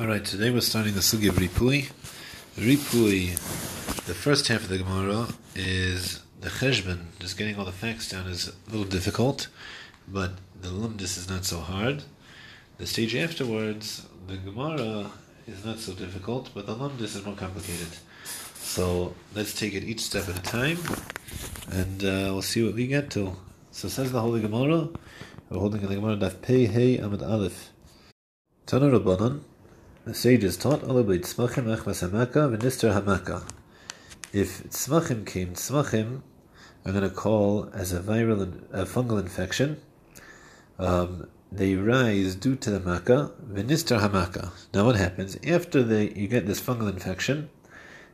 Alright, today we're starting the Sugi of Ripui. Ripui, the first half of the Gemara is the Cheshbon, just getting all the facts down is a little difficult, but the Lumdis is not so hard. The stage afterwards, the Gemara is not so difficult, but the Lumdis is more complicated. So let's take it each step at a time, and uh, we'll see what we get to. So says the Holy Gemara, we're holding the Gemara Daf Pei Hey Amid Aleph. Tana Rabbanan, the sages taught Hamaka Hamaka. If Tzmachim came Tzmachim, I'm going to call as a viral, a fungal infection. Um, they rise due to the Makkah, V'Nister Hamaka. Now what happens? After they, you get this fungal infection,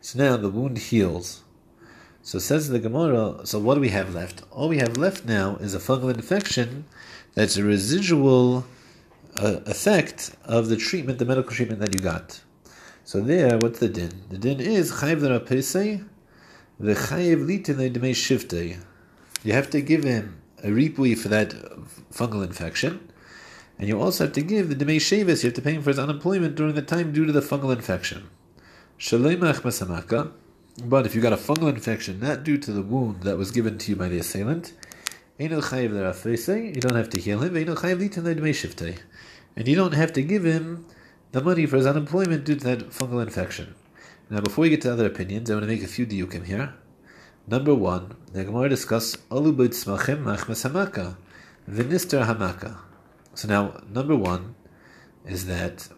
so now the wound heals. So says the Gemara, so what do we have left? All we have left now is a fungal infection that's a residual uh, effect of the treatment, the medical treatment that you got. So there, what's the din? The din is chayiv the demei. You have to give him a ripui for that fungal infection, and you also have to give the demei shevis. You have to pay him for his unemployment during the time due to the fungal infection. But if you got a fungal infection not due to the wound that was given to you by the assailant, you don't have to heal him. And you don't have to give him the money for his unemployment due to that fungal infection. Now, before we get to other opinions, I want to make a few diukim here. Number one, the Gemara discuss alubud smachim machmas hamaka, vinister hamaka. So now, number one is that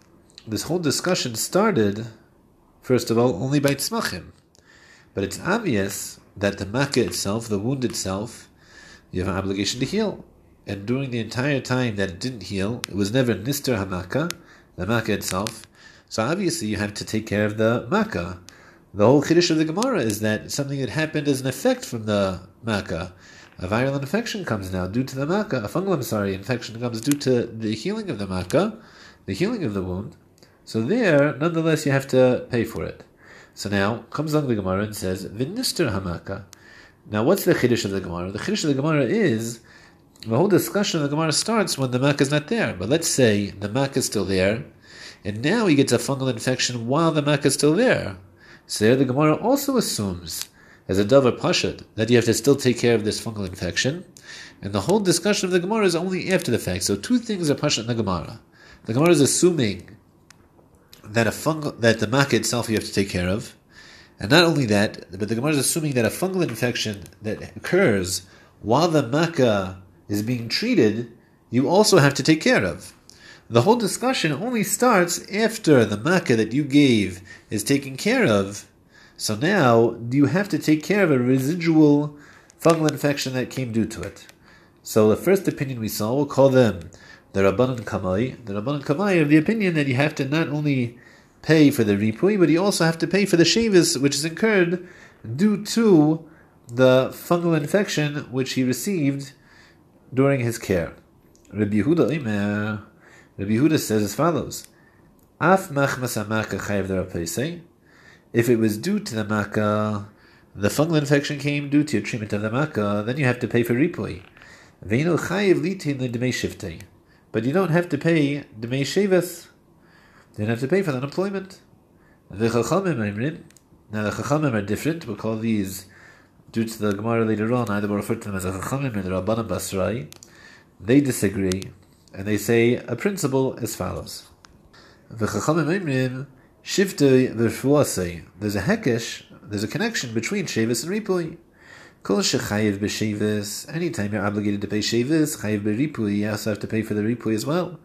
this whole discussion started, first of all, only by tzmachim. But it's obvious that the makkah itself, the wound itself, you have an obligation to heal and during the entire time that it didn't heal, it was never nister hamaka, the makkah itself. So obviously you have to take care of the makkah. The whole chiddush of the Gemara is that something that happened as an effect from the makkah. A viral infection comes now due to the makkah. A fungal, I'm sorry, infection comes due to the healing of the makkah, the healing of the wound. So there, nonetheless, you have to pay for it. So now comes along the Gemara and says, "Vinister hamaka." Now, what's the chiddush of the Gemara? The chiddush of the Gemara is the whole discussion of the Gemara starts when the mak is not there. But let's say the mak is still there, and now he gets a fungal infection while the mak is still there. So there the Gemara also assumes, as a davar pashad, that you have to still take care of this fungal infection. And the whole discussion of the Gemara is only after the fact. So two things are pashad in the Gemara. The Gemara is assuming that a fungal, that the mak itself you have to take care of. And not only that, but the Gemara is assuming that a fungal infection that occurs while the makkah is being treated, you also have to take care of. The whole discussion only starts after the makkah that you gave is taken care of. So now you have to take care of a residual fungal infection that came due to it. So the first opinion we saw, we'll call them the Rabbanan Kamai. The Rabbanan Kamai of the opinion that you have to not only pay for the ripui, but you also have to pay for the shavis which is incurred due to the fungal infection which he received during his care. Rabbi Yehuda Rabbi Yehuda says as follows: Af If it was due to the makkah, the fungal infection came due to your treatment of the makkah, then you have to pay for ripui. But you don't have to pay demei shevis. You don't have to pay for unemployment. The chachamim now the chachamim are different. We'll call these due to the Gemara later on, either we refer to them as a Chachamim and Rabbanim Basrai, they disagree, and they say a principle as follows. The Chachamim Imrim, Shivtei V'Rfuasei, there's a hekesh, there's a connection between Shevis and Ripui. Kol shechayiv b'shevis. Anytime you're obligated to pay shevis, chayiv b'ripui, you also have to pay for the ripui as well.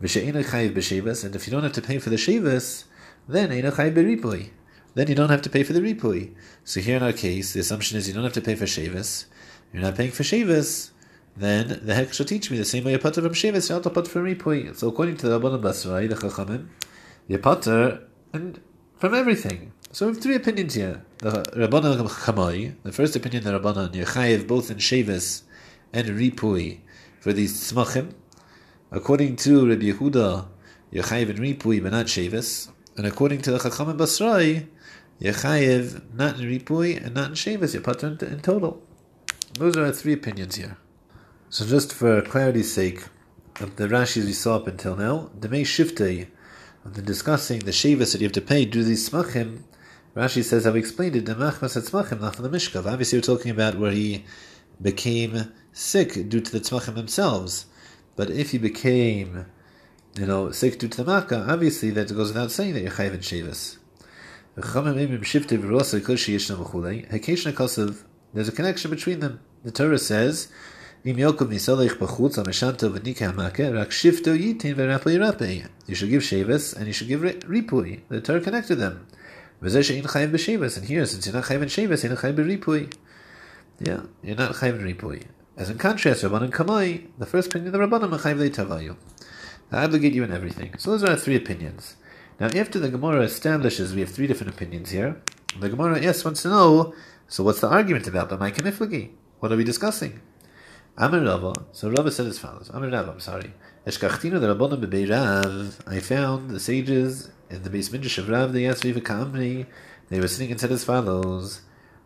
V'she'ena chayiv b'shevis, and if you don't have to pay for the shevis, then ena chayiv b'ripui then you don't have to pay for the ripui. So here in our case, the assumption is you don't have to pay for Shavis. You're not paying for Shavis, then the heck should teach me the same way you putter from Shavis, you have to put for ripui. So according to the Rabbanan Basrai, the Chachamim, you putter and from everything. So we have three opinions here. The Rabbanan Chamai, the first opinion, the Rabbanan, you're both in Shavis and ripui for these smachim. According to Rabbi Yehuda, you're chayiv ripui but not Shavis. And according to the Chachamim Basrai, Yechayev, not in Ripui and not in Shevis, you're putter in total. Those are our three opinions here. So just for clarity's sake, of the Rashis we saw up until now, the May Shiftei, the discussing the shavas that you have to pay do these smachim, Rashi says, I've explained it, the machmas at smachim, not from the mishkav. Obviously, we're talking about where he became sick due to the tzmachim themselves. But if he became, you know, sick due to the makkah, obviously that goes without saying that you're chayiv in shavas. There's a connection between them. The Torah says, you should give shavas and you should give ripui. The Torah connected them. And here, since you're not chayiv in shavas, you're not chayiv in ripui. Yeah, you're not chayiv ripui. As in contrast, Rabbanan Kamai, the first opinion of the Rabbanan Machayiv Tavayu. I obligate you in everything. So those are our three opinions. Now, after the Gemara establishes we have three different opinions here, the Gemara, yes, wants to know, so what's the argument about? But my? What are we discussing? Amir Rava, so Rava said as follows. Amir Rava, I'm sorry. Eshkachtinu the Rabbanim Bebeirav, I found the sages in the beis Midrash of Rav, the Yasviva Kamri, they were sitting and said as follows.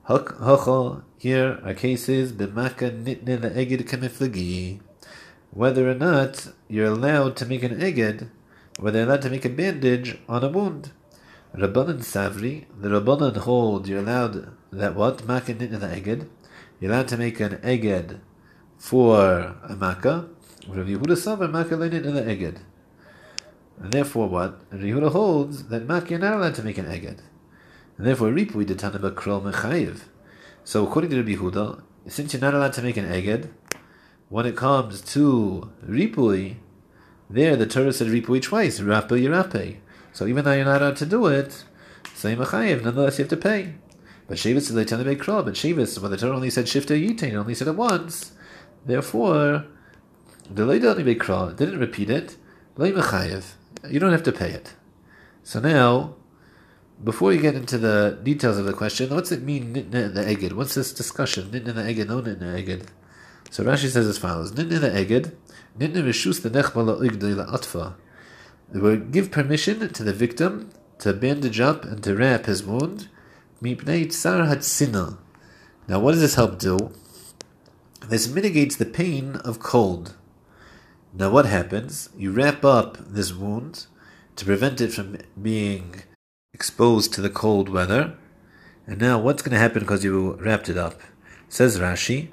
Hocho, here are cases, b'maka nitne le'eged kamiflagi, whether or not you're allowed to make an eged, whether they're allowed to make a bandage on a wound. Rabbanan Savri, the Rabbanan hold you're allowed that what? Maka the le'eged, you're allowed to make an eged for a makkah. Rav Yehuda Savri, maka le'nitne le'eged. And therefore what? Rav Yehuda holds that makkah you're not allowed to make an eged. And therefore, Ripui de Tanaba Krol Mechayiv. So according to Rabbi Huda, since you're not allowed to make an eged, when it comes to Ripui, there the Torah said Ripui twice, Rape Yirape. So even though you're not allowed to do it, say Mechayiv, nonetheless you have to pay. But Shavis is Tanaba Krol, but Shavis, when the Torah only said Shifta Yitain, only said it once, therefore, the Leida only Krol, didn't repeat it, Lay Mechayiv, you don't have to pay it. So now, before you get into the details of the question, what's it mean nitna the eged? What's this discussion? Nitna the eged, no nitna eged. So Rashi says as follows: Nitna the eged, They would give permission to the victim to bandage up and to wrap his wound. Now, what does this help do? This mitigates the pain of cold. Now, what happens? You wrap up this wound to prevent it from being exposed to the cold weather. And now what's going to happen because you wrapped it up? Says Rashi.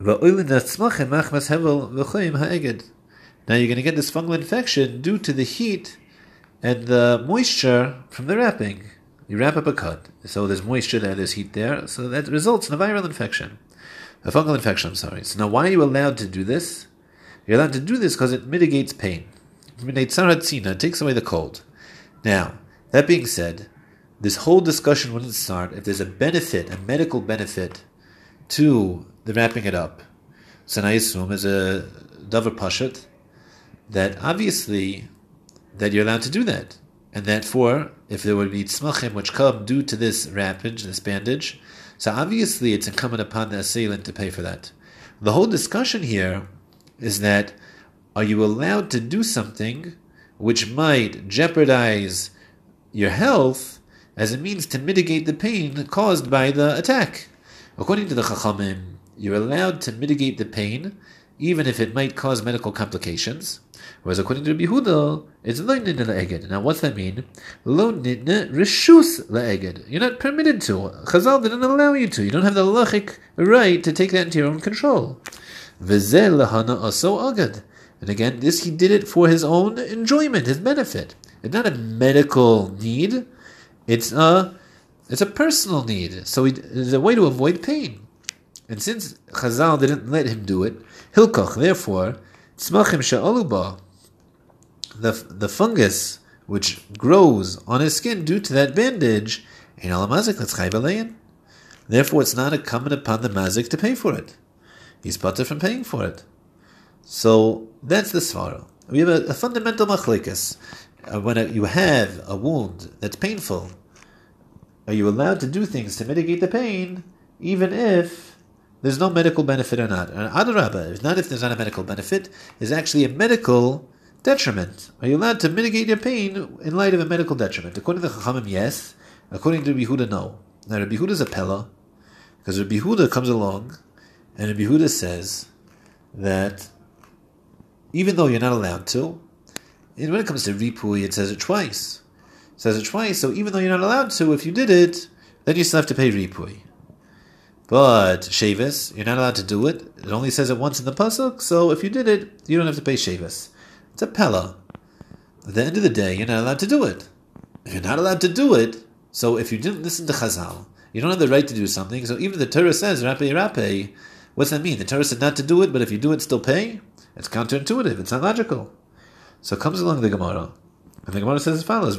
Now you're going to get this fungal infection due to the heat and the moisture from the wrapping. You wrap up a cut, so there's moisture there, there's heat there, so that results in a viral infection. A fungal infection, I'm sorry. So now why are you allowed to do this? You're allowed to do this because it mitigates pain. It takes away the cold. Now, that being said, this whole discussion wouldn't start if there's a benefit, a medical benefit to the wrapping it up. So I assume as a davar pashat that obviously that you're allowed to do that, and therefore, if there would be tzmachim which come due to this wrappage, this bandage, so obviously it's incumbent upon the assailant to pay for that. The whole discussion here is that are you allowed to do something which might jeopardize your health as a means to mitigate the pain caused by the attack. According to the Chachamim, you're allowed to mitigate the pain even if it might cause medical complications. Whereas according to Rabbi Huda, it's lo nidna le'eged. Now what's that mean? Lo nidna rishus le'eged. You're not permitted to. Chazal didn't allow you to. You don't have the lachic right to take that into your own control. V'zeh lahana aso agad. And again, this he did it for his own enjoyment, his benefit. It's not a medical need. It's a it's a personal need. So it's a way to avoid pain. And since Chazal didn't let him do it, Hilkoch, therefore, Tzmachim Sha'aluba, the, the fungus which grows on his skin due to that bandage, Ein Alamazik, that's Chayvalein. Therefore, it's not incumbent upon the mazik to pay for it. He's butter from paying for it. So that's the svara. We have a, a fundamental machlikas. Uh, when a, you have a wound that's painful, are you allowed to do things to mitigate the pain, even if there's no medical benefit or not? And adarabba, if not if there's not a medical benefit, is actually a medical detriment. Are you allowed to mitigate your pain in light of a medical detriment? According to the Chachamim, yes. According to Rabbi Huda, no. Now Rabbi Huda is a pella, because Rabbi Huda comes along, and Rabbi Huda says that even though you're not allowed to, And when it comes to ripui, it says it twice. It says it twice, so even though you're not allowed to, if you did it, then you still have to pay ripui. But Shavis, you're not allowed to do it. It only says it once in the pasuk, so if you did it, you don't have to pay Shavis. It's a pella. At the end of the day, you're not allowed to do it. You're not allowed to do it, so if you didn't listen to Chazal, you don't have the right to do something. So even the Torah says rape rape, what's that mean? The Torah said not to do it, but if you do it, still pay. It's counterintuitive. It's not logical. So comes along the Gemara, and the Gemara says as follows: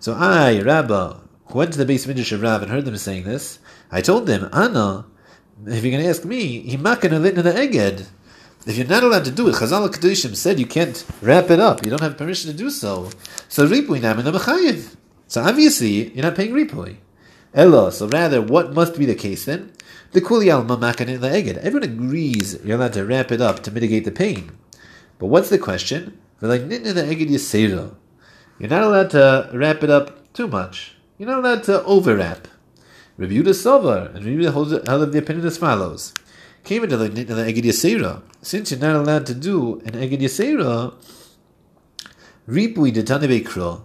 So I, Rabbah, went to the beis midrash of Rav and heard them saying this, I told them, Anna, if you're going to ask me, himakan alitna the eged. If you're not allowed to do it, Chazal Kedushim said you can't wrap it up. You don't have permission to do so. So ripui namin mechayiv. So obviously you're not paying ripui. Elo. So rather, what must be the case then? The kuli in the eged. Everyone agrees you're allowed to wrap it up to mitigate the pain. But what's the question? Like nitna the eged. You're not allowed to wrap it up too much. You're not allowed to overwrap. Review the silver and review the held of the opinion as follows. Came into the, Eged Yasera. Since you're not allowed to do an Eged Yasera, Ripui de Tanebekro,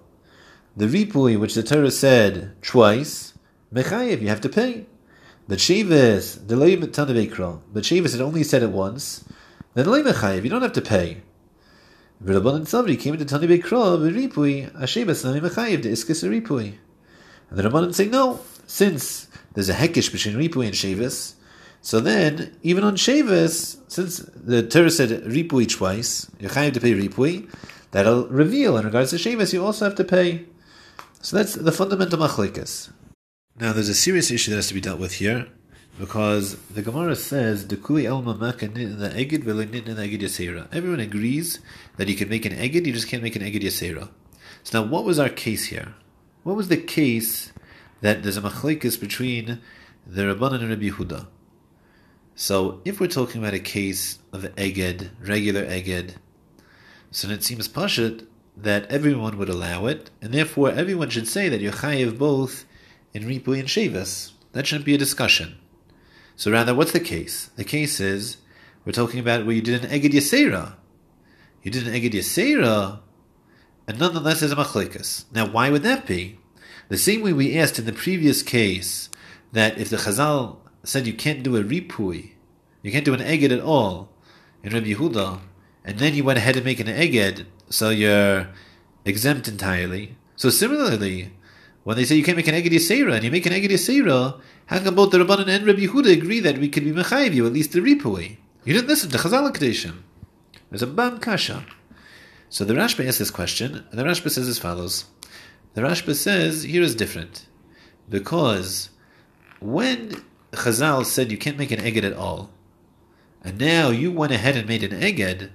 the Ripui which the Torah said twice, Mechayev, you have to pay. But Shavis, the Leib Tanebekro, but Shavis had only said it once, then Leib Mechayev, you don't have to pay. Rabban and Sabri came into Tanebekro, but Ripui, Ashavis, Nami Mechayev, the Iskis Ripui. And the Rabbanan say, no, since there's a hekish between Ripui and Shavis, so then, even on Shavis, since the Torah said Ripui twice, you have to pay Ripui, that'll reveal in regards to Shavis, you also have to pay. So that's the fundamental machlikas. Now, there's a serious issue that has to be dealt with here, because the Gemara says, "Dekuli elma in the eged v'lenit in the eged yasera." Everyone agrees that you can make an Egid, you just can't make an Egid yasera. So now, what was our case here? What was the case that there's a machlekes between the Rabbanan and Rabbi Yehuda. So if we're talking about a case of eged, regular eged, so it seems pashut that everyone would allow it, and therefore everyone should say that you're chayiv both in ripui and shavas. That shouldn't be a discussion. So rather, what's the case? The case is we're talking about where you did an eged yasera. You did an eged yasera, and nonetheless there's a machlekas. Now, why would that be? The same way we asked in the previous case that if the Chazal said you can't do a ripui, you can't do an eged at all in Rabbi Yehuda, and then you went ahead and make an eged, so you're exempt entirely. So similarly, when they say you can't make an eged yisera, and you make an eged yisera, how come both the Rabbanan and Rabbi Yehuda agree that we could be mechayiv you at least the ripui? You didn't listen to Chazal Kadeshim. There's a bam kasha. So the Rashba asks this question, and the Rashba says as follows. The Rashba says here is different because when Chazal said you can't make an eged at all, and now you went ahead and made an eged,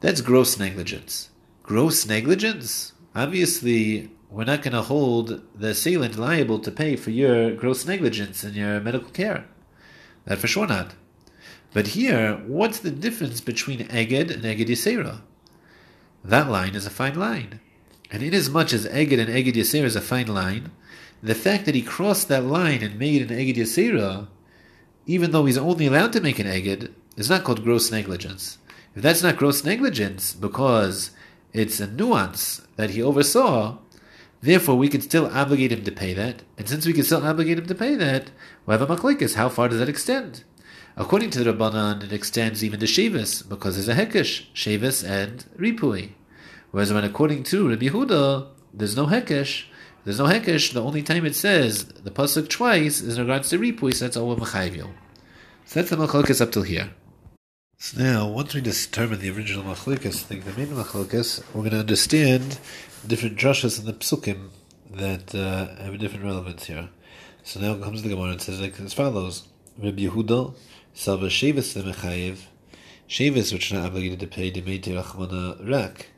that's gross negligence. Gross negligence? Obviously, we're not going to hold the assailant liable to pay for your gross negligence in your medical care. That for sure not. But here, what's the difference between eged and eged yisera? That line is a fine line. And inasmuch as Eged and Eged Yasera is a fine line, the fact that he crossed that line and made an Eged Yasera, even though he's only allowed to make an Eged, is not called gross negligence. If that's not gross negligence because it's a nuance that he oversaw, therefore we can still obligate him to pay that. And since we can still obligate him to pay that, we have a. How far does that extend? According to the Rabbanan, it extends even to Shavis, because there's a Hekesh, Shavis and Ripui. Whereas when according to Rabbi Yehuda, there's no hekesh. There's no hekesh. The only time it says the pasuk twice is in regards to ripui. So that's all machayvil. So that's the machlokas up till here. So now, once we determine the original machlokas, the main machlokas, we're going to understand different drashas in the psukim that uh, have a different relevance here. So now comes the Gemara and says like as follows: Rabbi Yehuda, Salva Shevis Mechayev, Shevis which are not obligated to pay Demeter Rachmana Rak.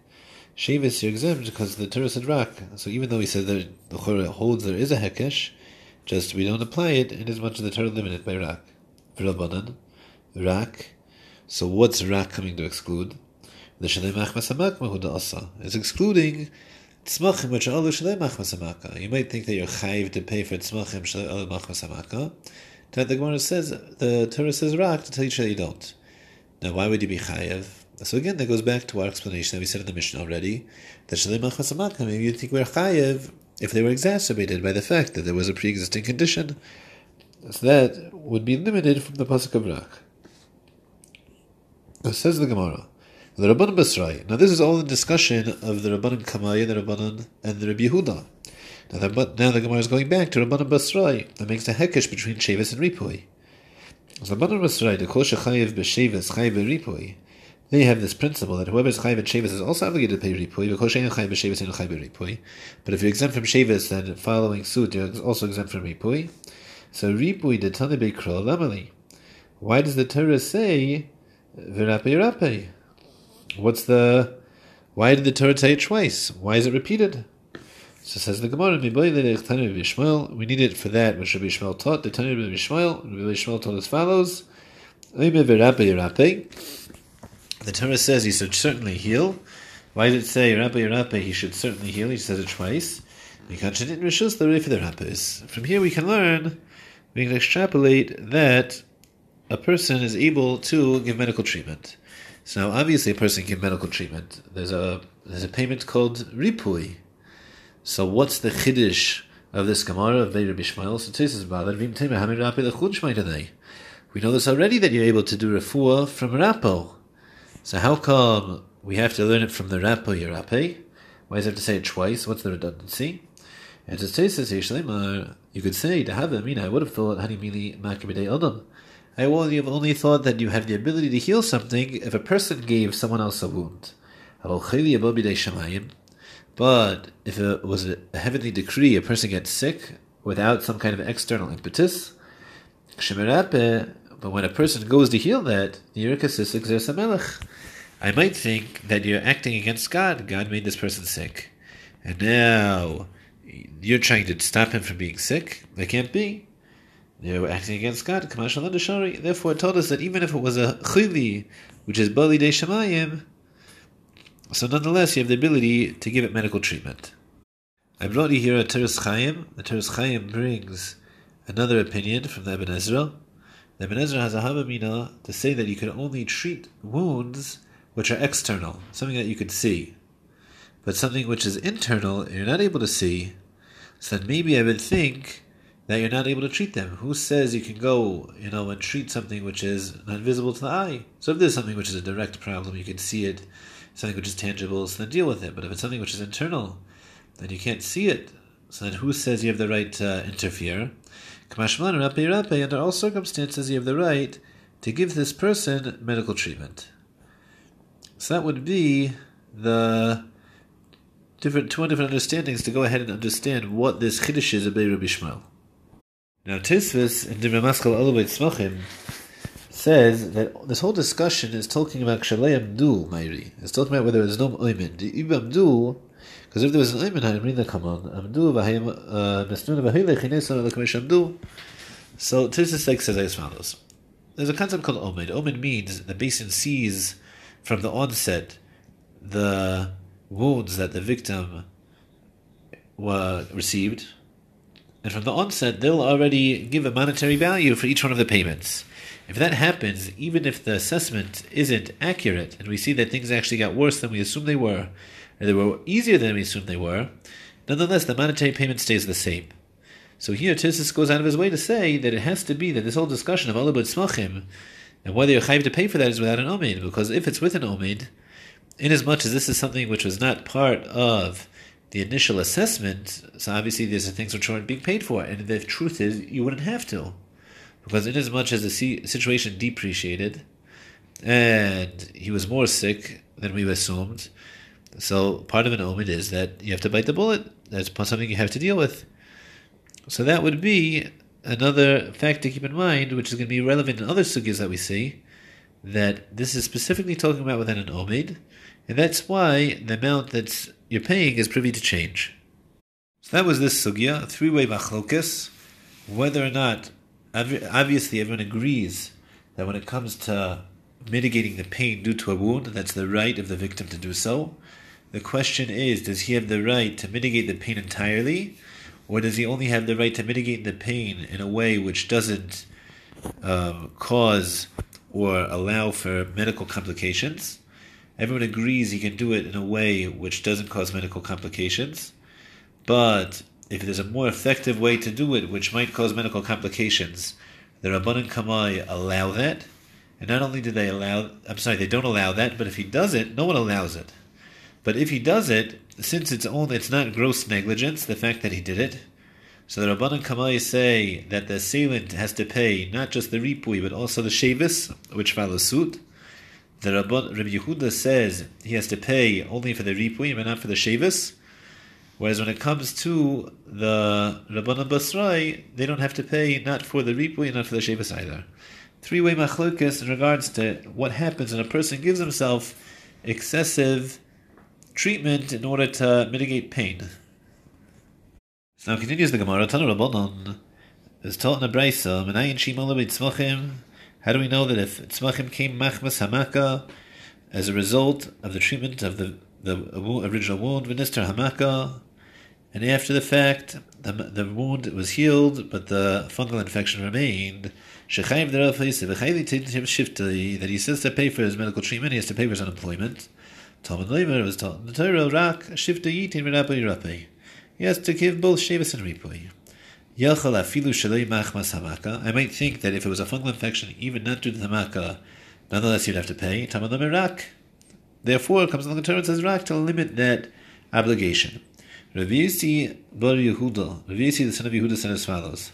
Shavis you're exempt because the Torah said rak. So even though he said that the Torah holds there is a hekesh, just we don't apply it in as much as the Torah limited by rak. V'rabanan, rak. So what's rak coming to exclude? The shalei machmas mahuda asa is excluding tzmachim which are all shalei machmas You might think that you're chayiv to pay for tzmachim shalei all machmas That the Gemara says the Torah says rak to tell you that you don't. Now why would you be chayiv? So again, that goes back to our explanation that we said in the mission already, that Shalim Achmasamakam, maybe you'd think we're chayiv if they were exacerbated by the fact that there was a pre-existing condition. So that would be limited from the Pasuk of Rak. Says the Gemara, the Rabbanan Basrai. Now this is all in discussion of the Rabbanan Kamaya, the Rabbanan, and the Rabbi Yehuda. Now the, now the Gemara is going back to Rabbanan Basrai that makes a hekesh between Shevis and Ripui. So Rabbanan Basrai, the Kol Shechayev B'Shevis Chayev Ripui, they have this principle that whoever is chayiv at shevis is also obligated to pay ripui because shein chayiv shevis and chayiv ripui. But if you're exempt from shevis, then following suit, you're also exempt from ripui. So ripui the tani beikro lamali. Why does the Torah say v'rape rape? What's the? Why did the Torah say it twice? Why is it repeated? So says the Gemara, we need it for that which Rabbi Shmuel taught. The Tanya Rabbi Shmuel, Rabbi Shmuel taught as follows: the Torah says he should certainly heal. Why did it say Rabbi Rabbi he should certainly heal? He says it twice. It rishus the for the rabbis. From here we can learn, we can extrapolate that a person is able to give medical treatment. So obviously a person can give medical treatment. There's a there's a payment called ripui. So what's the chiddush of this Gemara of Rabbi Shmuel? So about that. We know this already that you're able to do refuah from rapo. So how come we have to learn it from the Rapo Yerape? Why does it have to say it twice? What's the redundancy? And to say this, you could say to have I mean, I would have thought Hanimili Makabide Adam. I would have only thought that you have the ability to heal something if a person gave someone else a wound. But if it was a heavenly decree, a person gets sick without some kind of external impetus, but when a person goes to heal that, I might think that you're acting against God. God made this person sick. And now you're trying to stop him from being sick. That can't be. You're acting against God. Therefore, it told us that even if it was a chili, which is bali de shemayim, so nonetheless you have the ability to give it medical treatment. I brought you here a Teres Chaim. The Teres Chaim brings another opinion from the Ibn Ezra the Ibn Ezra has a Havamina to say that you can only treat wounds which are external, something that you can see. But something which is internal, you're not able to see, so then maybe I would think that you're not able to treat them. Who says you can go, you know, and treat something which is not visible to the eye? So if there's something which is a direct problem, you can see it, something which is tangible, so then deal with it. But if it's something which is internal, then you can't see it. So then who says you have the right to interfere? Under all circumstances, you have the right to give this person medical treatment. So that would be the different two different understandings to go ahead and understand what this chiddush is about Rabbi Shmuel. Now Tosfos in Divrei Maskal Olubeit Smachim says that this whole discussion is talking about Kshalei Amdul, Mairi. It's talking about whether there's no Oimin. The Amdul because if there was an Ayman Hayamrina come on, Amdu uh, Nasnuna Vahile Chinesa Lakamish Amdu. So Tosfos says as follows. There's a concept called Omed. Omed means the basin sees from the onset the wounds that the victim were received, and from the onset they'll already give a monetary value for each one of the payments. If that happens, even if the assessment isn't accurate, and we see that things actually got worse than we assumed they were, or they were easier than we assumed they were, nonetheless the monetary payment stays the same. So here Tosfos goes out of his way to say that it has to be that this whole discussion of Alabud Smachim and whether you're chayiv to pay for that is without an omid, because if it's with an omid, inasmuch as this is something which was not part of the initial assessment, so obviously there's things which aren't being paid for, and the truth is you wouldn't have to, because inasmuch as the situation depreciated, and he was more sick than we assumed, so part of an omid is that you have to bite the bullet. That's something you have to deal with. So that would be another fact to keep in mind, which is going to be relevant in other sugyas that we see, that this is specifically talking about within an omid, and that's why the amount that you're paying is privy to change. So that was this sugya, three-way machlokas, whether or not, obviously everyone agrees that when it comes to mitigating the pain due to a wound, that's the right of the victim to do so. The question is, does he have the right to mitigate the pain entirely, or does he only have the right to mitigate the pain in a way which doesn't um, cause or allow for medical complications? everyone agrees he can do it in a way which doesn't cause medical complications. But if there's a more effective way to do it, which might cause medical complications, the Rabbanan Kamai allow that. And not only do they allow, I'm sorry, they don't allow that, but if he does it, no one allows it. But if he does it, since it's only, it's not gross negligence, the fact that he did it, so the Rabbanan Kamai say that the assailant has to pay not just the ripui, but also the shevis, which follows suit. The Rabban, Rabbi Yehuda says he has to pay only for the ripui, but not for the shevis. Whereas when it comes to the Rabbanan Basrai, they don't have to pay not for the ripui not for the shevis either. Three-way machlokas in regards to what happens when a person gives himself excessive treatment in order to mitigate pain. So now continues the Gemara, Tana Rabbanon is taught in the Braisa, Menayin Shimala Tzmachim. How do we know that if Tzmachim came Machmas Hamaka as a result of the treatment of the, the original wound, Vinister Hamaka, and after the fact, the, the wound was healed, but the fungal infection remained. That he says to pay for his medical treatment, he has to pay for his unemployment. Talmud Leimer was taught the Torah, Rak Shifta Yitin Rabbi Rabbi. Has to give both Shevis and Ripui. Yachal afilu shalei machmas hamaka. I might think that if it was a fungal infection, even not due to the hamaka, nonetheless you'd have to pay. Talmud Leimer Rak. Therefore, comes along the Torah and says Rak to limit that obligation. Rav Yossi Bar Yehuda, Rav Yossi the son of Yehuda said as follows: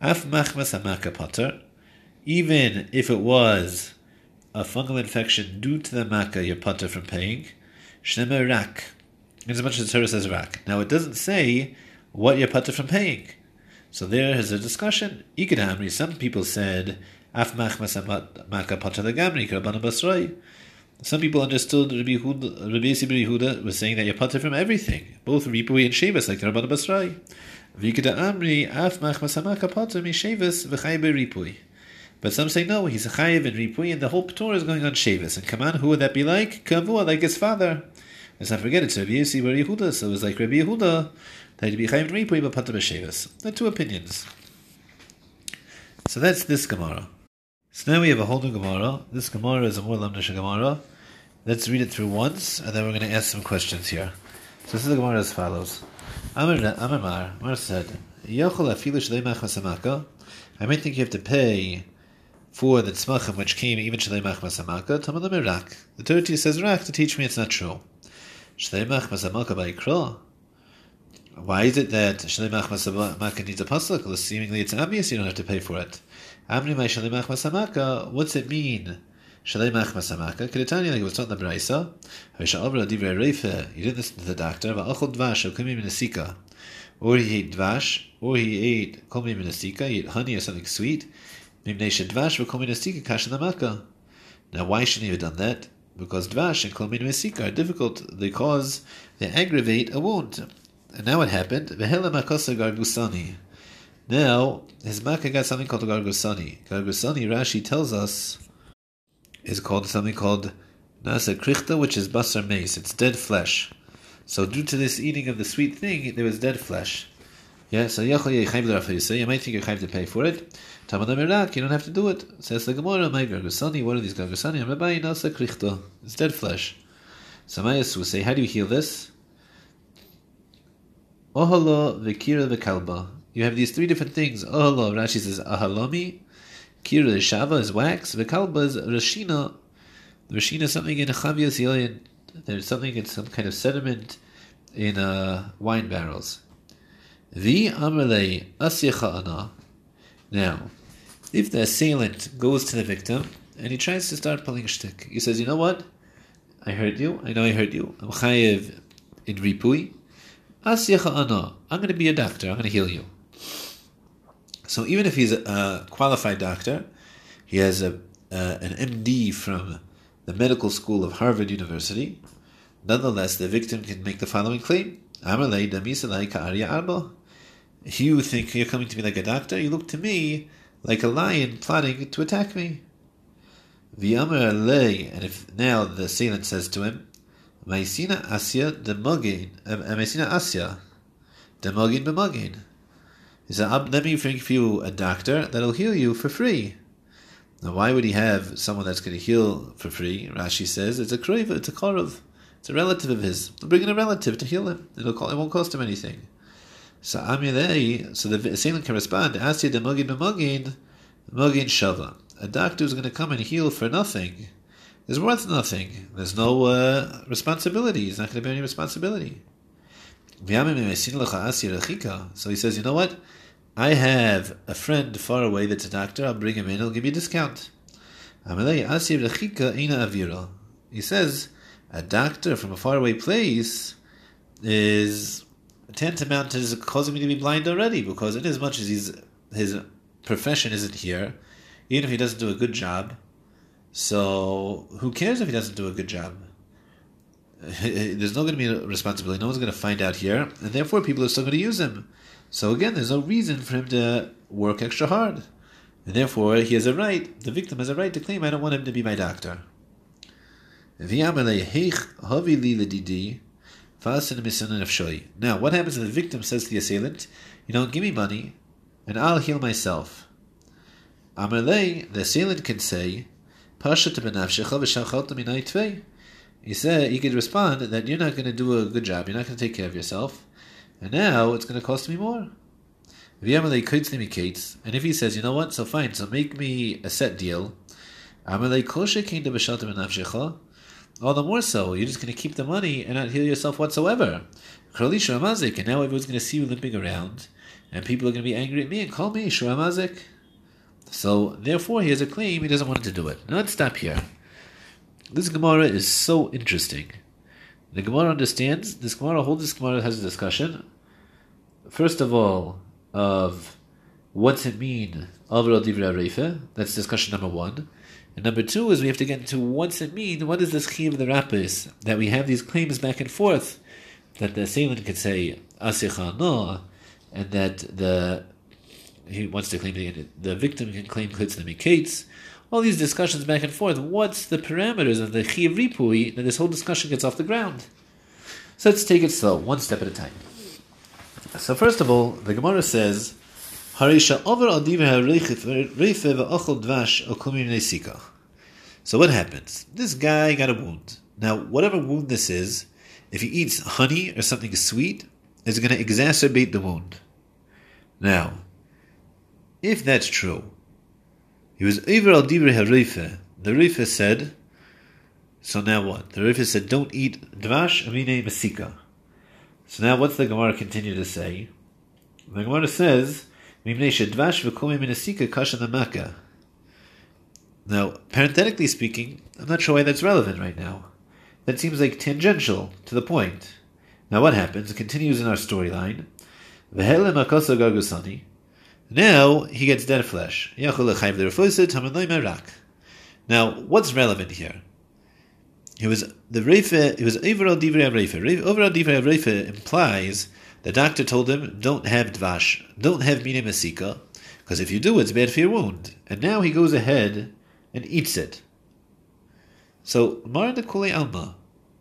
Af machmas hamaka pater, even if it was a fungal infection due to the makkah, you're pater from paying. Shnemer rak, as much as the Torah says rak. Now it doesn't say what you're pater from paying. So there is a discussion. Ikadamri, some people said af machmas hamaka pater legamri karabana basroi. Some people understood Rabbi Yehuda, Rabbi Yehuda was saying that you're pater from everything, both ripui and shavas, like the Rabban Basrai. Vikada Amri, af machmas hamaka pater mi shavas v'chay ripui. But some say no, he's a chayiv and ripui, and the whole Torah is going on Shavis. And come on, who would that be like? Kavua, like his father. Let's not forget it's Rabbi Yossi Bar Yehuda, so it was like Rabbi Yehuda that he'd be chayiv and ripui, but pater. There are two opinions. So that's this Gemara. So now we have a whole new Gemara. This Gemara is a more lamdish Gemara. Let's read it through once, and then we're going to ask some questions here. So this is the Gemara as follows. Amar Amar said, shlei machmasamaka. I might think you have to pay for the tzmachim which came even shalei machmas tamad rak. The Torah says rak to teach me it's not true. Shalei machmas hamaka by kra. Why is it that shalei machmas hamaka needs a pasuk? Seemingly it's obvious you don't have to pay for it. Amri my shalei machmas hamaka. What's it mean? Shalei machmas hamaka. Kedetani like it was taught in the brayso. Havisha divrei reife. You didn't listen to the doctor. Va'achol dvash okumi minasika. Or he ate dvash, or he ate kol minasika. He ate honey or something sweet. Now, why shouldn't he have done that? Because dvash and kol are difficult They because they aggravate a wound. And now what happened? Now, his makkah got something called gargusani. Gargusani, Rashi tells us, is called something called nasa krichta, which is basar mace. It's dead flesh. So due to this eating of the sweet thing, there was dead flesh. Yeah, so you might think you're to pay for it. Tamad Mirak, you don't have to do it. Says the Gemara, my Gargusani, what are these Gargusani? I'm Rabbi Nasa Krichto. It's dead flesh. Samayas will say, how do you heal this? Ohalo v'kira v'kalba. You have these three different things. Ohalo, Rashi says, ahalomi. Kira shava, is wax. V'kalba is rashina. Rashina is something in chavias yoyin. There's something in some kind of sediment in uh, wine barrels. The amalei asyacha. Now, if the assailant goes to the victim and he tries to start pulling a shtick, he says, "You know what? I heard you. I know I heard you. I'm chayev in ripui. Ana. I'm going to be a doctor. I'm going to heal you." So even if he's a qualified doctor, he has a uh, an MD from the medical school of Harvard University. Nonetheless, the victim can make the following claim: "Amalei damisalai ka'arya arba." You think you're coming to me like a doctor? You look to me like a lion plotting to attack me. V'yamer lei, and if now the assailant says to him, Ma'isina asya demogin, um, uh, Ma'isina asya demogin b'mogin. He said, let me bring for you a doctor that'll heal you for free. Now, why would he have someone that's going to heal for free? Rashi says it's a kreva, it's a korov, it's a relative of his. Bring in a relative to heal him. It'll it won't cost him anything. So Amilei, so the assailant can respond, Asya de Mugin Mugin, Mugin Shava. A doctor is going to come and heal for nothing is worth nothing. There's no uh, responsibility. He's not going to bear any responsibility. So he says, you know what? I have a friend far away that's a doctor. I'll bring him in. He'll give you a discount. He says, a doctor from a faraway place is tantamount to causing me to be blind already, because in as much as he's, his profession isn't here, even if he doesn't do a good job, so who cares if he doesn't do a good job? There's not going to be a responsibility. No one's going to find out here, and therefore people are still going to use him. So again, there's no reason for him to work extra hard, and therefore he has a right. The victim has a right to claim, "I don't want him to be my doctor." Now, what happens if the victim says to the assailant, "You don't give me money, and I'll heal myself"? the assailant can say, he said he could respond that you're not going to do a good job, you're not going to take care of yourself, and now it's going to cost me more. And if he says, you know what, so fine, so make me a set deal, all the more so, you're just going to keep the money and not heal yourself whatsoever. And now everyone's going to see you limping around, and people are going to be angry at me and call me Shuramazik. So therefore, he has a claim he doesn't want to do it. Now let's stop here. This Gemara is so interesting. The Gemara understands. This Gemara, holds this Gemara has a discussion. First of all, of what's it mean Avra Divra. That's discussion number one. And number two is we have to get into what's it mean. What is this key of the rappers that we have these claims back and forth that the assailant could say Asicha no, and that the he wants to claim the, the victim can claim klitz nemikates. All these discussions back and forth. What's the parameters of the chiyav ripui that this whole discussion gets off the ground? So let's take it slow, one step at a time. So first of all, the Gemara says, Harisha over So what happens? This guy got a wound. Now, whatever wound this is, if he eats honey or something sweet, it's going to exacerbate the wound. Now, if that's true, he was over al divrei harife. The Rife said, so now what? The Rife said, don't eat dvash amine masika. So now what's the Gemara continue to say? The Gemara says, Now, parenthetically speaking, I'm not sure why that's relevant right now. That seems like tangential to the point. Now what happens? It continues in our storyline. Now he gets dead flesh. Now, what's relevant here? He was the Reife, he was overall Divrei Reife. Overall Divrei Reife implies the doctor told him, don't have dvash, don't have mina masika, because if you do, it's bad for your wound. And now he goes ahead and eats it. So, Mar de Kule Alma,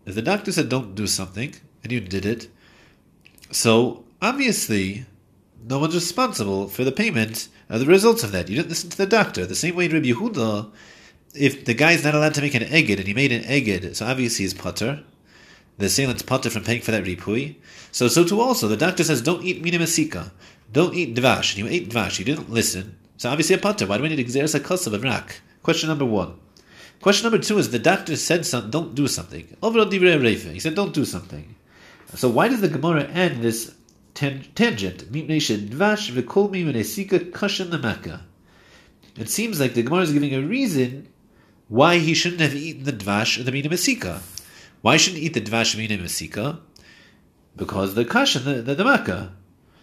if the doctor said don't do something, and you did it, so obviously no one's responsible for the payment of the results of that. You didn't listen to the doctor. The same way in Rabbi Yehuda, if the guy's not allowed to make an eged and he made an eged, so obviously he's putter. The assailant's putter from paying for that ripui. So, so too also, the doctor says, don't eat mina masika. Don't eat dvash. And you ate dvash. You didn't listen. So obviously a putter. Why do we need exeris a of rak? Question number one. Question number two is the doctor said don't do something. He said, don't do something. So why does the Gemara end this tangent. The Mekka. It seems like the Gemara is giving a reason why he shouldn't have eaten the dvash of the mina. Why shouldn't eat the dvash mina mesika? Because the kashan, the, the, the.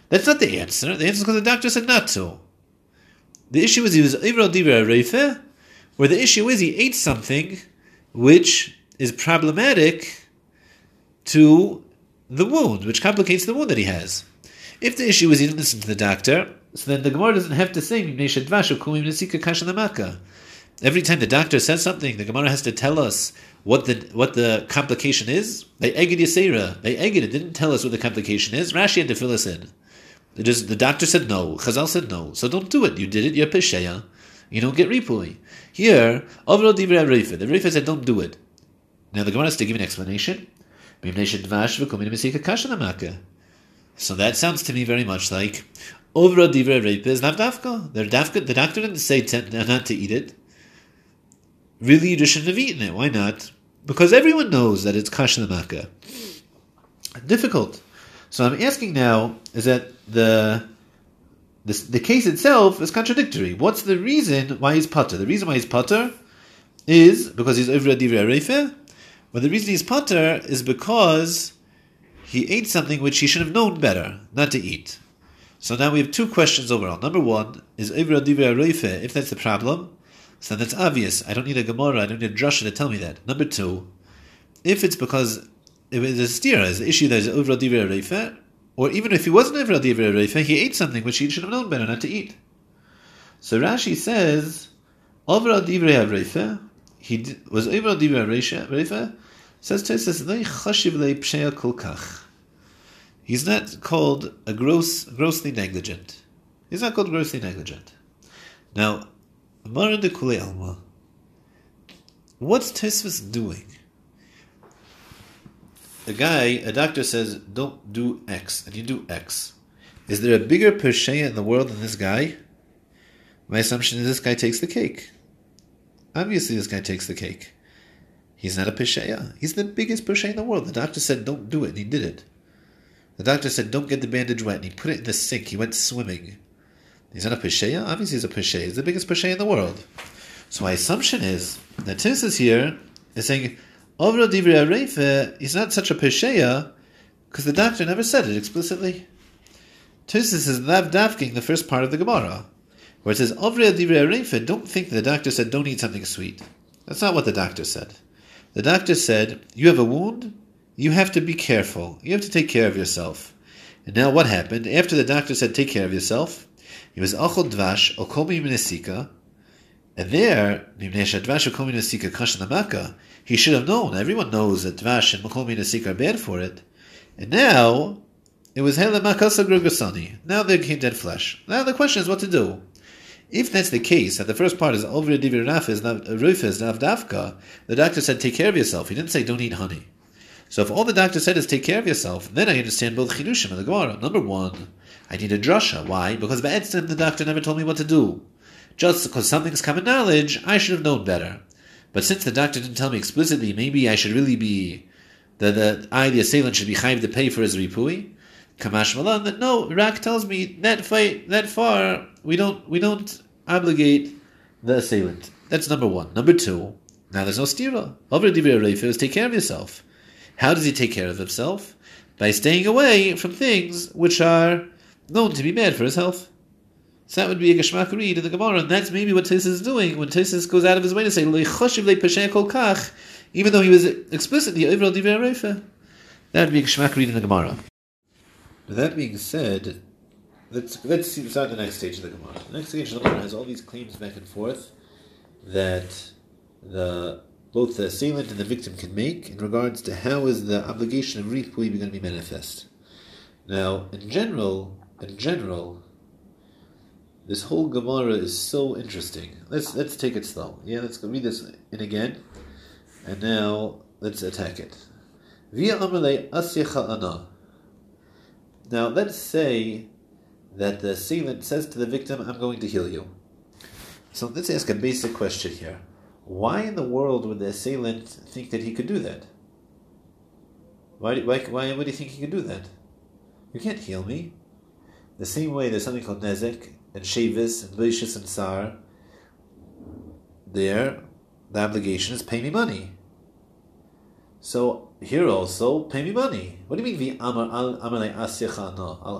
That's not the answer. The answer is because the doctor said not to. The issue is he was Ivral Divra Reife, where the issue is he ate something which is problematic to the wound, which complicates the wound that he has. If the issue is he didn't listen to the doctor, so then the Gemara doesn't have to say Every time the doctor says something, the Gemara has to tell us what the what the complication is. They Eged Yasera, they Eged didn't tell us what the complication is. Rashi had to fill us in. Just, the doctor said no, Chazal said no, so don't do it. You did it, you're Pesheya. you don't get ripui. Here, overall divrei reifa. The reifa said, don't do it. Now the Gemara has to give an explanation. So that sounds to me very much like overall divrei reifa is not dafka. The doctor didn't say not to eat it. Really, you shouldn't have eaten it. Why not? Because everyone knows that it's kasha makkah. Difficult. So I'm asking now is that the the, the case itself is contradictory. What's the reason why he's putter? The reason why he's putter is because he's over a divrei but the reason he's putter is because he ate something which he should have known better not to eat. So now we have two questions overall. Number one is over a divrei if that's the problem, so that's obvious. I don't need a Gemara, I don't need a drasha to tell me that. Number two, if it's because if it's a stira, is the issue that is over a divrei or even if he wasn't over divrei reifa, he ate something which he should have known better not to eat. So Rashi says, over divrei reifa, he was over divrei reifa. Says Tosfos, "Lo chashiv le pshea kolkach." He's not called a gross, grossly negligent. He's not called grossly negligent. Now, Mara de Kule Alma. What's Tosfos doing? a guy, a doctor says, don't do X, and you do X. Is there a bigger Persheya in the world than this guy? My assumption is this guy takes the cake. Obviously, this guy takes the cake. He's not a Pesheya. He's the biggest Pesheya in the world. The doctor said, don't do it, and he did it. The doctor said, don't get the bandage wet, and he put it in the sink. He went swimming. He's not a Pesheya? Obviously, he's a Pesheya. He's the biggest Pesheya in the world. So my assumption is that Tis is here is saying, Ovra Divrei Arefe is not such a Pesheya because the doctor never said it explicitly. Tosfos is davking the first part of the Gemara, where it says Ovra Divrei Arefe. Don't think the doctor said don't eat something sweet. That's not what the doctor said. The doctor said you have a wound, you have to be careful. You have to take care of yourself. And now what happened? After the doctor said take care of yourself, he was achol dvash okomi minesika, and there, mimnei dvash or kol nesika kashan he should have known. Everyone knows that Dvash and Makomi Nasik are bad for it. And now, it was Hele Makasa Grugasani. Now they became dead flesh. Now the question is what to do. If that's the case, that the first part is over divir rufis, navdavka, the doctor said take care of yourself. He didn't say don't eat honey. So if all the doctor said is take care of yourself, then I understand both chidushim and the Gemara. Number one, I need a drasha. Why? Because by the doctor never told me what to do. Just because something's common knowledge, I should have known better. But since the doctor didn't tell me explicitly, maybe I should really be that the I the assailant should be chayiv to pay for his ripui. Kamash Malan that no, Rak tells me that fight that far we don't we don't obligate the assailant. That's number one. Number two, now there's no stira. Over Divrei is take care of yourself. How does he take care of himself? By staying away from things which are known to be bad for his health. So that would be a Geshmak read in the Gemara, and that's maybe what Tosfos is doing when Tosfos goes out of his way to say kol kach, even though he was explicitly over Divrei That would be a Geshmak read in the Gemara. That being said, let's let's see, start the next stage of the Gemara. The next stage of the Gemara has all these claims back and forth that the both the assailant and the victim can make in regards to how is the obligation of ripui going to be manifest. Now, in general, in general, this whole Gemara is so interesting. Let's let's take it slow. Yeah, let's read this in again, and now let's attack it. Via. Now let's say that the assailant says to the victim, "I'm going to heal you." So let's ask a basic question here: Why in the world would the assailant think that he could do that? Why, why, why would he think he could do that? You can't heal me. The same way there's something called nezek, and Shavis and Vishis and Sar, there the obligation is pay me money. So here also, pay me money. What do you mean, Amar I'll,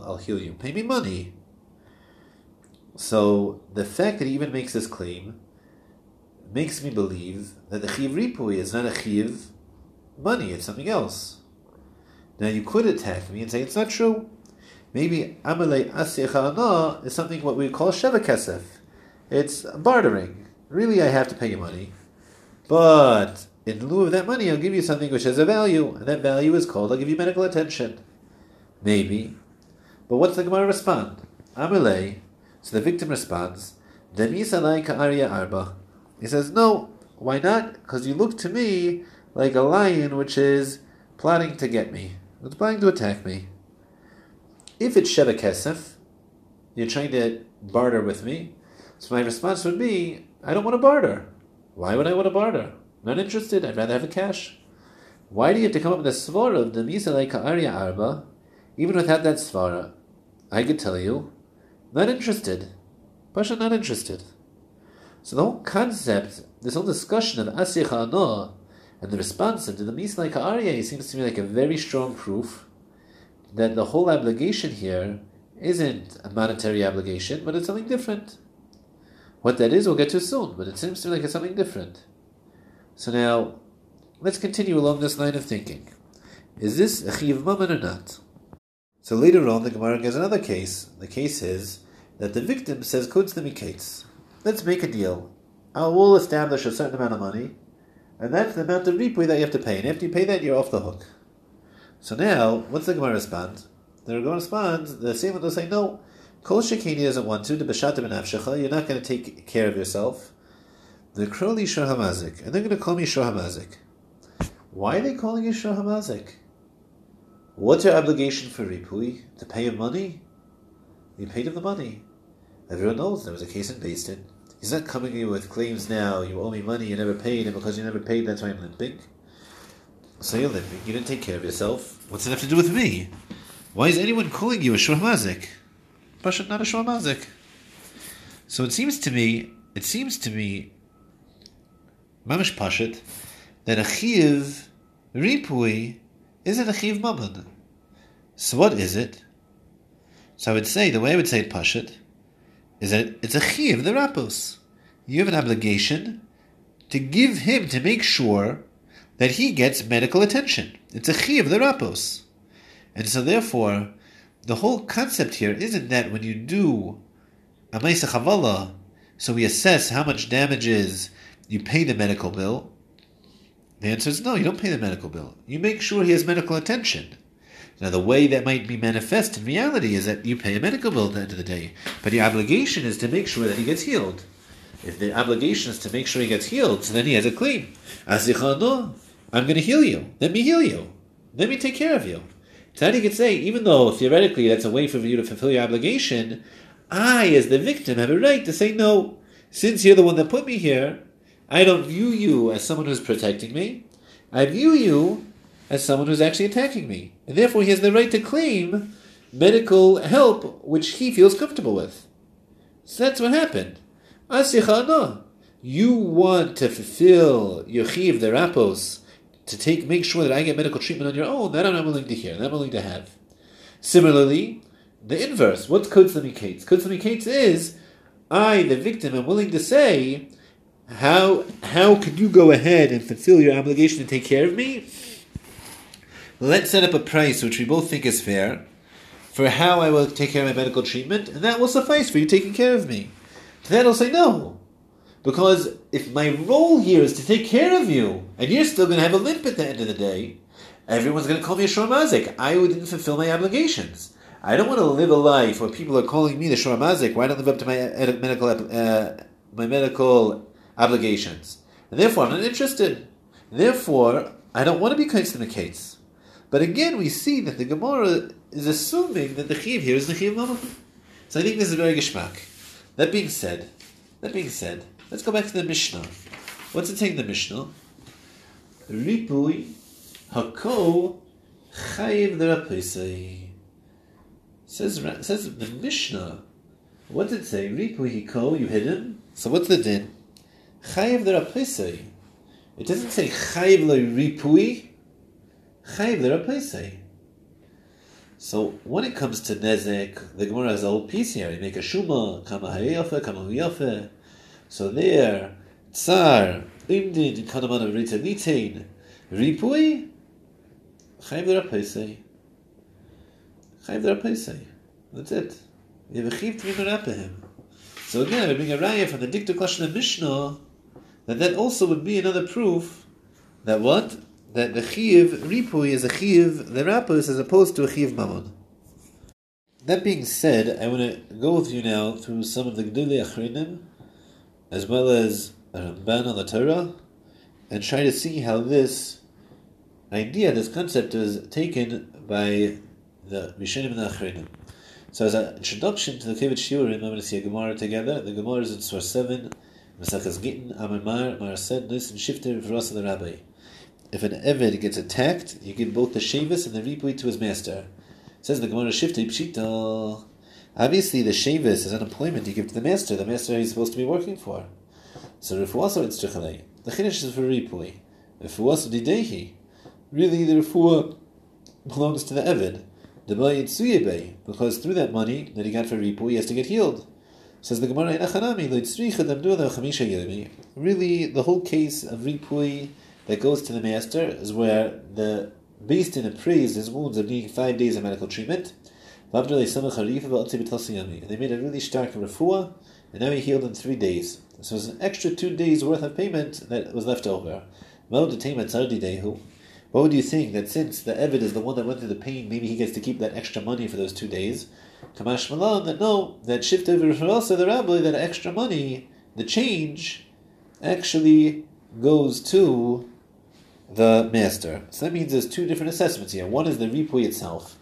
I'll heal you? Pay me money. So the fact that he even makes this claim makes me believe that the chiv ripui is not a chiv money, it's something else. Now you could attack me and say it's not true. Maybe Amalei Asiyachana is something what we call Sheva Kesef. It's bartering. Really, I have to pay you money. But in lieu of that money, I'll give you something which has a value, and that value is called I'll give you medical attention. Maybe. But what's the Gemara respond? Amalei. So the victim responds, Arba. He says, No, why not? Because you look to me like a lion which is plotting to get me. It's planning to attack me. If it's Sheva Kesef, you're trying to barter with me, so my response would be, I don't want to barter. Why would I want to barter? Not interested, I'd rather have the cash. Why do you have to come up with a svara of the Misalai Arya Arba, even without that svara? I could tell you, not interested. Pasha not interested. So the whole concept, this whole discussion of Ano and the response to the Misalai Arya seems to me like a very strong proof that the whole obligation here isn't a monetary obligation, but it's something different. What that is, we'll get to soon, but it seems to me like it's something different. So now, let's continue along this line of thinking. Is this a chiv mammon or not? So later on, the Gemara gives another case. The case is that the victim says, "Kuds the Let's make a deal. I will establish a certain amount of money, and that's the amount of ripui that you have to pay. And after you pay that, you're off the hook. So now, what's the Gemara respond? They're going to respond, the same one say, no, Kol Shekini doesn't want to, the Bashata Benafshecha, you're not going to take care of yourself. The Kroli Shor Hamazik, and they're going to call me Shor Hamazik. Why are they calling you Shor Hamazik? What's your obligation for Ripui? To pay him money? You paid him the money. Everyone knows there was a case in Basin. He's not coming to you with claims now, you owe me money, you never paid, and because you never paid, that's why I'm limping. So you're limping, you didn't take care of yourself. What's it have to do with me? Why is anyone calling you a shurmazik? But not a shurmazik. So it seems to me, it seems to me, mamish pashit, that a chiv ripui isn't a chiv mammon. So what is it? So I would say, the way I would say it pashit, is that it's a chiv the rapos. You have an obligation to give him to make sure that he gets medical attention. It's a chi of the rapos. And so therefore, the whole concept here isn't that when you do a Maisa Chavala, so we assess how much damage is, you pay the medical bill. The answer is no, you don't pay the medical bill. You make sure he has medical attention. Now, the way that might be manifest in reality is that you pay a medical bill at the end of the day, but your obligation is to make sure that he gets healed. If the obligation is to make sure he gets healed, so then he has a claim. I'm going to heal you. Let me heal you. Let me take care of you. So you could say, even though theoretically that's a way for you to fulfill your obligation, I, as the victim, have a right to say no. Since you're the one that put me here, I don't view you as someone who's protecting me. I view you as someone who's actually attacking me. And therefore he has the right to claim medical help which he feels comfortable with. So that's what happened. You want to fulfill your chiv, the rapos, to take make sure that I get medical treatment on your own, that I'm not willing to hear, that I'm willing to have. Similarly, the inverse, what's Kutzlamikates? Kutzlamikates is I, the victim, am willing to say, how how can you go ahead and fulfill your obligation to take care of me? Let's set up a price which we both think is fair for how I will take care of my medical treatment, and that will suffice for you taking care of me. That I'll say no. Because if my role here is to take care of you, and you're still going to have a limp at the end of the day, everyone's going to call me a shormazik. I didn't fulfill my obligations. I don't want to live a life where people are calling me the shormazik. Why don't live up to my medical uh, my medical obligations? And therefore, I'm not interested. Therefore, I don't want to be in the. But again, we see that the Gemara is assuming that the chiv here is the chiv So I think this is very geschmack. That being said, that being said, Let's go back to the Mishnah. What's it saying in the Mishnah? Ripui hako chayiv the Says says the Mishnah. What did it say? Ripui hiko, you hit him. So what's the din? Chayiv the It doesn't say chayiv le ripui. Chayiv the So when it comes to nezek, the Gemara has a whole piece here. You make a shuma, kama hayafa, kama huyafa. So there, tsar, imdin, kanaman of rita nitain, ripui, rapesei. Chayv the rapesei. That's it. You have a chiv to him. So again, we bring a raya from the Dikta of Mishnah that that also would be another proof that what? That the chiv ripui is a chiv the rapus as opposed to a chiv mammon. That being said, I want to go with you now through some of the Gdulei Achrinim as well as a Ramban on the Torah, and try to see how this idea, this concept, is taken by the Rishonim and the Achrenim. So as an introduction to the Kovetz Shiurim, I'm going to see a Gemara together. The Gemara is in Source 7, Mesachas Gittin, Amar Mar, said, Nis and Shifter, V'rasa the Rabbi. If an Eved gets attacked, you give both the Shavis and the Ripui to his master. It says the Gemara Shifter, Pshita. Obviously, the Shavis is unemployment you give to the master, the master he's supposed to be working for. So Refuasa it's Tzichalei. The Chiddush is for Ripui. Refuasa Didehi. Really, the Refuah belongs to the Eved because through that money that he got for Ripui, he has to get healed. Says the Gemara, in the the yedemi. really, the whole case of Ripui that goes to the master is where the beast in appraised his wounds of needing five days of medical treatment. And they made a really stark refuah, and now he healed in three days. So it was an extra two days worth of payment that was left over. What would you think that since the Evid is the one that went through the pain, maybe he gets to keep that extra money for those two days? Kamash Malon, that no, that shift over also the rabbi, that extra money, the change, actually goes to the master. So that means there's two different assessments here. One is the ripui itself.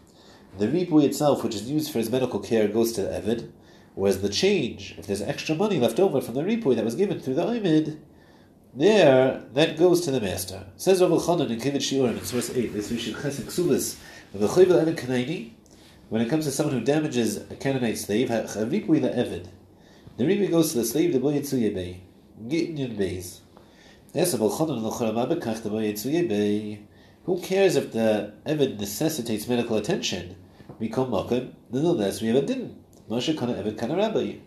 The ripui itself, which is used for his medical care, goes to the Evid, whereas the change, if there's extra money left over from the ripui that was given through the Oimid, there, that goes to the master. Says Rav Chanan in Kovetz Shiurim in source 8, this we should chesed ksubas, when it comes to someone who damages a Canaanite slave, chavipui la evid. The ribi goes to the slave, the boy yitzuye bey. Gittin beis. Yes, Rav Chanan l'choram the boy yitzuye bey. Who cares if the evid necessitates medical attention? Nonetheless we have a din. Moshe kana evid kana rabbi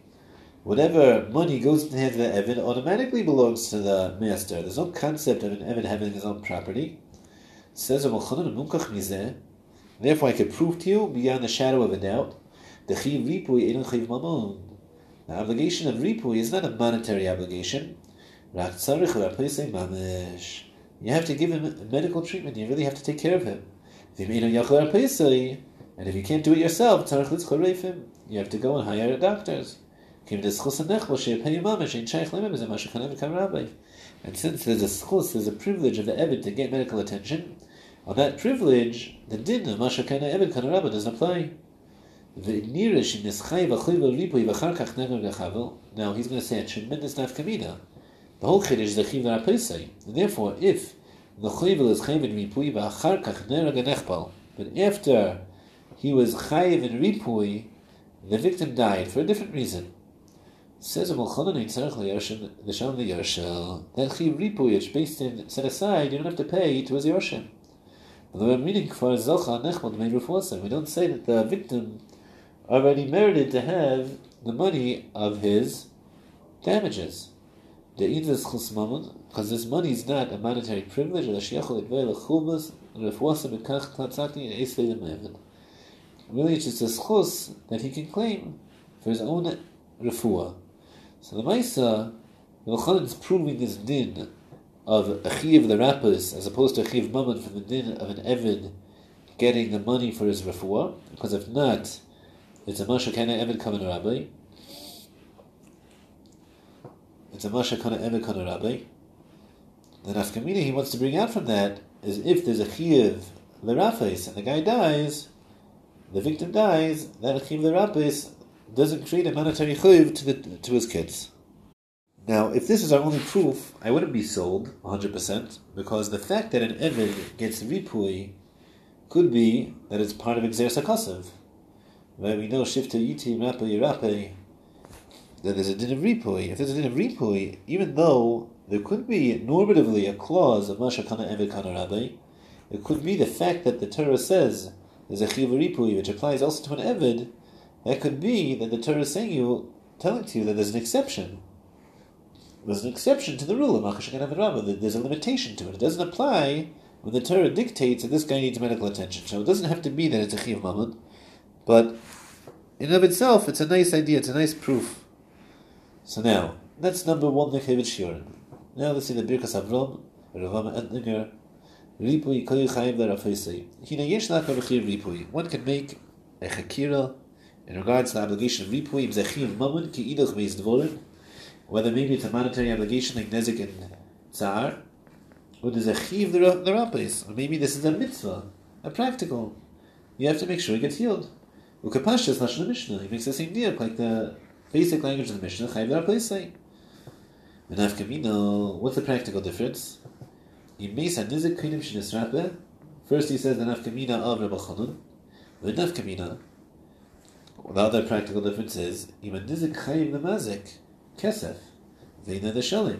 whatever money goes into the hands of the Evan automatically belongs to the master. There's no concept of an Evan having his own property. Says, Therefore, I can prove to you beyond the shadow of a doubt the obligation of ripui is not a monetary obligation. You have to give him medical treatment. You really have to take care of him. And if you can't do it yourself, you have to go and hire doctors. And since there's a schus, there's a privilege of the Evid to get medical attention, on that privilege, the din of Masha Kana Evid Kana Rabba doesn't apply. Now he's going to say a tremendous nafkamina. The whole chiddush is the chiv rapisai. Therefore, if the chayvel is chayiv in ripui v'achar kach nechpal, but after he was chayiv in ripui, the victim died for a different reason. Says a Mulchanan Yitzarech L'Yarshim L'Sham L'Yarshel that Chiv Ripuyich based in set aside you don't have to pay to his Yarshim. Although I'm reading for Zalcha Nechmod Meir Rufosa, we don't say that the victim already merited to have the money of his damages. The Idris Chusmamun, because this money is not a monetary privilege, of Really, it's just a schus that he can claim for his own refuah. So the Maisa, Yochanan is proving this din of a chiv the rappers as opposed to a chiv mammon from the din of an Evid getting the money for his refuah, because if not, it's a Masha Kana Evid coming Rabbi. It's a Masha Kana Evid coming Rabbi. The nafkamina he wants to bring out from that is if there's a chiv lerafes and the guy dies, the victim dies, that chiv lerafes doesn't create a monetary chayv to, the, to his kids. Now, if this is our only proof, I wouldn't be sold 100%, because the fact that an Evid gets ripui could be that it's part of Exer Sakasav. Right? We know Shifta Yiti Rape Yirape, that there's a din of ripui. If there's a din of ripui, even though there could be normatively a clause of Masha Kana Evid Kana Rabbi, it could be the fact that the Torah says there's a chiv ripui, which applies also to an Evid, that could be that the Torah is saying you, telling to you that there's an exception. There's an exception to the rule of that there's a limitation to it. It doesn't apply when the Torah dictates that this guy needs medical attention. So it doesn't have to be that it's a chiv mammon, but in and of itself, it's a nice idea. It's a nice proof. So now that's number one. The Shiurim. Now let's see the Birkas Avram, Ravama Erlanger, Ripui Koyu Chaim Larafesei. Hina Yesh Ripui. One can make a Chakira in regards to the obligation of ripui, b'zechiv mammon ki idach meis dvorin, whether maybe it's a monetary obligation like Nezik and Tsar, or there's a chiv the rapis, or maybe this is a mitzvah, a practical. You have to make sure it gets healed. Ukapash is Lashon Mishnah. He makes the same deal, like the basic language of the Mishnah, chayiv. And what's the practical difference? First he says the nafkamina of Rabbi Chanun. The nafkamina, the other practical difference is, even nizik chayim the mazik, kesef, veina the shalim.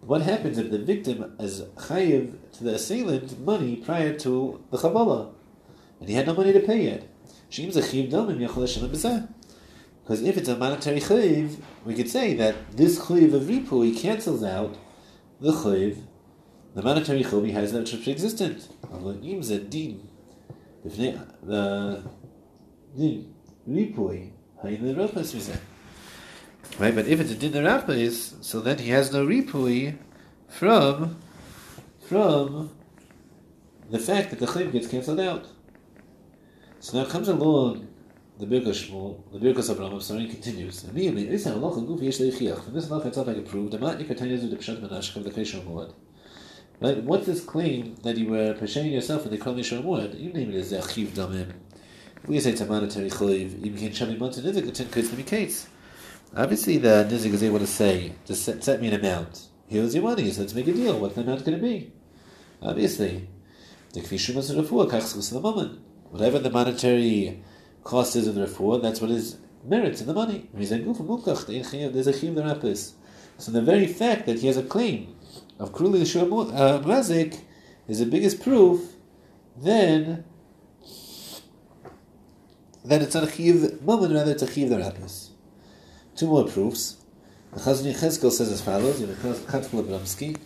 What happens if the victim is chayiv to the assailant money prior to the chavala, and he had no money to pay yet? Shim zachiv damim yachol hashem. Because if it's a monetary chayiv, we could say that this chayiv of ripui cancels out the chayiv, the monetary chayiv has no ze din, the ripui hayin. Right, but if it's a din rafas, so then he has no ripui from from the fact that the chayiv gets cancelled out. So now comes along the Birkas Shmuel, the Birkas Abraham, sorry, continues. Immediately, this halacha guf yesh leichiach. From this halacha itself I can prove the matnik atanyas the pshat menashkav the kesher muad. Right? What's this claim that you were peshayin yourself in the kol nishar muad? You name it as achiv damim. We say it's a monetary chayiv. You can shami monta nizik ten kids to case. Obviously, the nizik is able to say, just set, set me an amount. Here's your money, so let's make a deal. What's the amount going to be? Obviously, the kvishumas refuah kachs the moment. Whatever the monetary is of the refuah, that's what is merits in the money. There's a chiyuv the rapis. So the very fact that he has a claim of the uh, mazik is the biggest proof, then then it's not a chiyuv moment, rather it's a chiyuv the rapis. Two more proofs. The Chazon Yechezkel says as follows, in the Chatful Abramsky,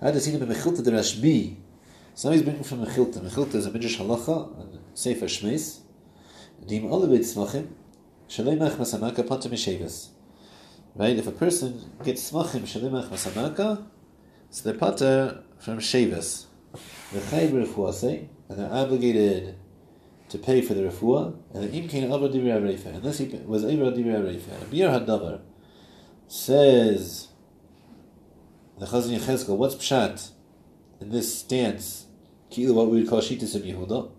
Had seen him in Mechilta the Rashbi. So now he's bringing from Mechilta. Mechilta is a Midrash Halacha, Sefer Shmeis. Right? If a person gets Smachim Shalemach Masamaka, so they're Pata from Shavas. The Chayb Refuase, and they're obligated to pay for the refuah, and the imkain avra divya reifa, unless he was avra divya reifa. Bir hadavar says the Chazon Yechezkel, what's pshat in this stance? Kilu, what we would call shitas of Yehuda.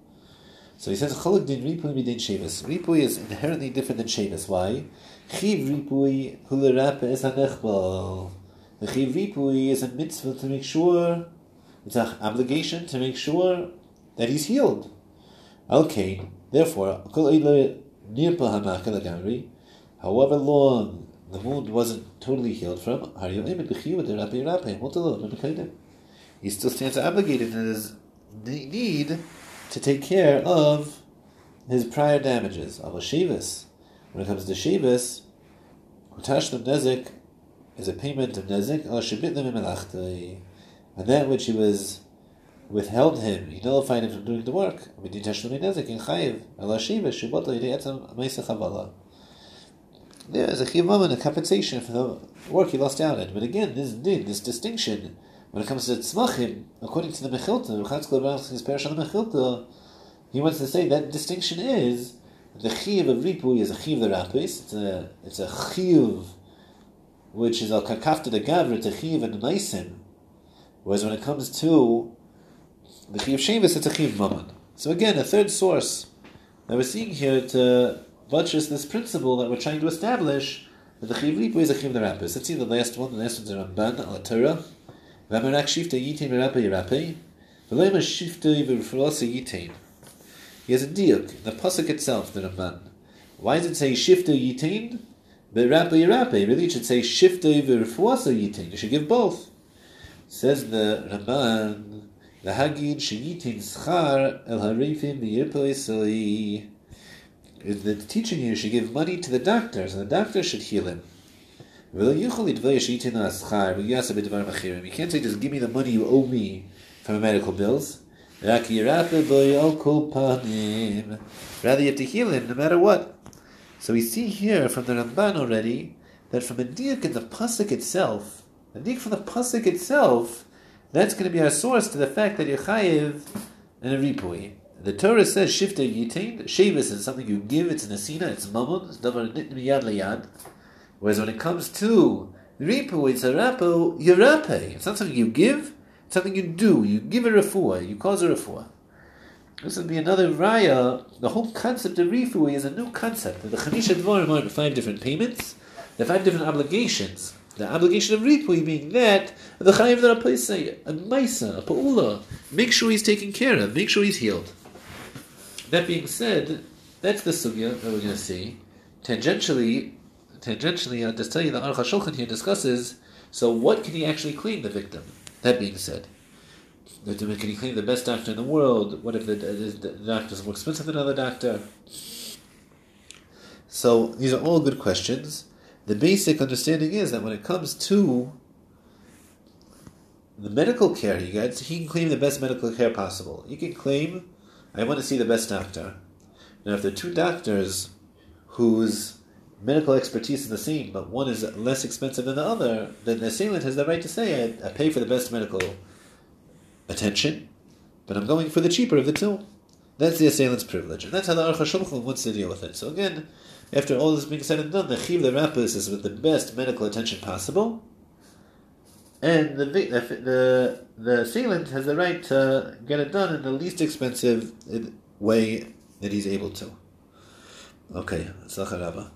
So he says, Cholok din ripui midin shavas. Ripui is inherently different than shavas. Why? Chiv ripui hulerapa is hanechbal. The chiv ripui is a mitzvah to make sure, it's an obligation to make sure that he's healed. Okay, therefore, however long the wound wasn't totally healed from, he still stands obligated in his need to take care of his prior damages. Of Shivas. When it comes to Shivas, Tashlum Nezik is a payment of Nezik, oh, and that which he was withheld him, he nullified him from doing the work. There is a chiyuv a compensation for the work he lost out in. But again, this this distinction when it comes to tzmachim, according to the Mechilta, his parish on the Mechilta, he wants to say that distinction is the chiyuv of ripu is a chiyuv the rapis. It's a it's a chiyuv which is al kakafta the gavra to chiyuv and meisim. Whereas when it comes to the chiyuv shevis, it's a chiyuv maman. So again, a third source that we're seeing here to buttress this principle that we're trying to establish that the chiyuv ripu is a chiyuv the rapis. Let's see the last one. The last one's a Ramban al Torah. V'amarak shifta yitin v'rapei rapei. V'loim shifta v'rfrosa yitin. He has a diuk, the pasuk itself, the Ramban. Why does it say shifta yitin? But rapei rapei. Really, it should say shifta v'rfrosa yitin. You should give both. Says the Ramban, the Hagid sheyitin schar el harifim v'yirpoisoi. The teaching here should give money to the doctors, and the doctor should heal him. You can't say just give me the money you owe me for my medical bills. Rather, you have to heal him no matter what. So we see here from the Ramban already that from a dik in the pasuk itself, a dik from the pasuk itself, that's going to be our source to the fact that you're and a ripui. The Torah says shifta yitain. Shavis is something you give. It's an asina. It's mammon. It's davar nit miyad liyad. Whereas when it comes to ripu, it's a rapo, you rape. It's not something you give, it's something you do. You give a refuah, you cause a refuah. This would be another raya. The whole concept of rifui is a new concept. The Chamisha Dvarim are five different payments, the five different obligations. The obligation of ripui being that the chayiv that a say a maisa, a paula, make sure he's taken care of, make sure he's healed. That being said, that's the sugya that we're going to see. Tangentially, tangentially, uh, I'll just tell you that Aruch HaShulchan here discusses. So, what can he actually claim the victim? That being said, can he claim the best doctor in the world? What if the, the, the doctor is more expensive than another doctor? So these are all good questions the basic understanding is that when it comes to the medical care he gets, he can claim the best medical care possible. He can claim, I want to see the best doctor. Now, if there are two doctors whose medical expertise in the scene, but one is less expensive than the other, then the assailant has the right to say, I, I pay for the best medical attention, but I'm going for the cheaper of the two. That's the assailant's privilege. And that's how the Aruch wants to deal with it. So again, after all this being said and done, the chiv the rapis is with the best medical attention possible, and the the the assailant has the right to get it done in the least expensive way that he's able to. Okay, Rabba.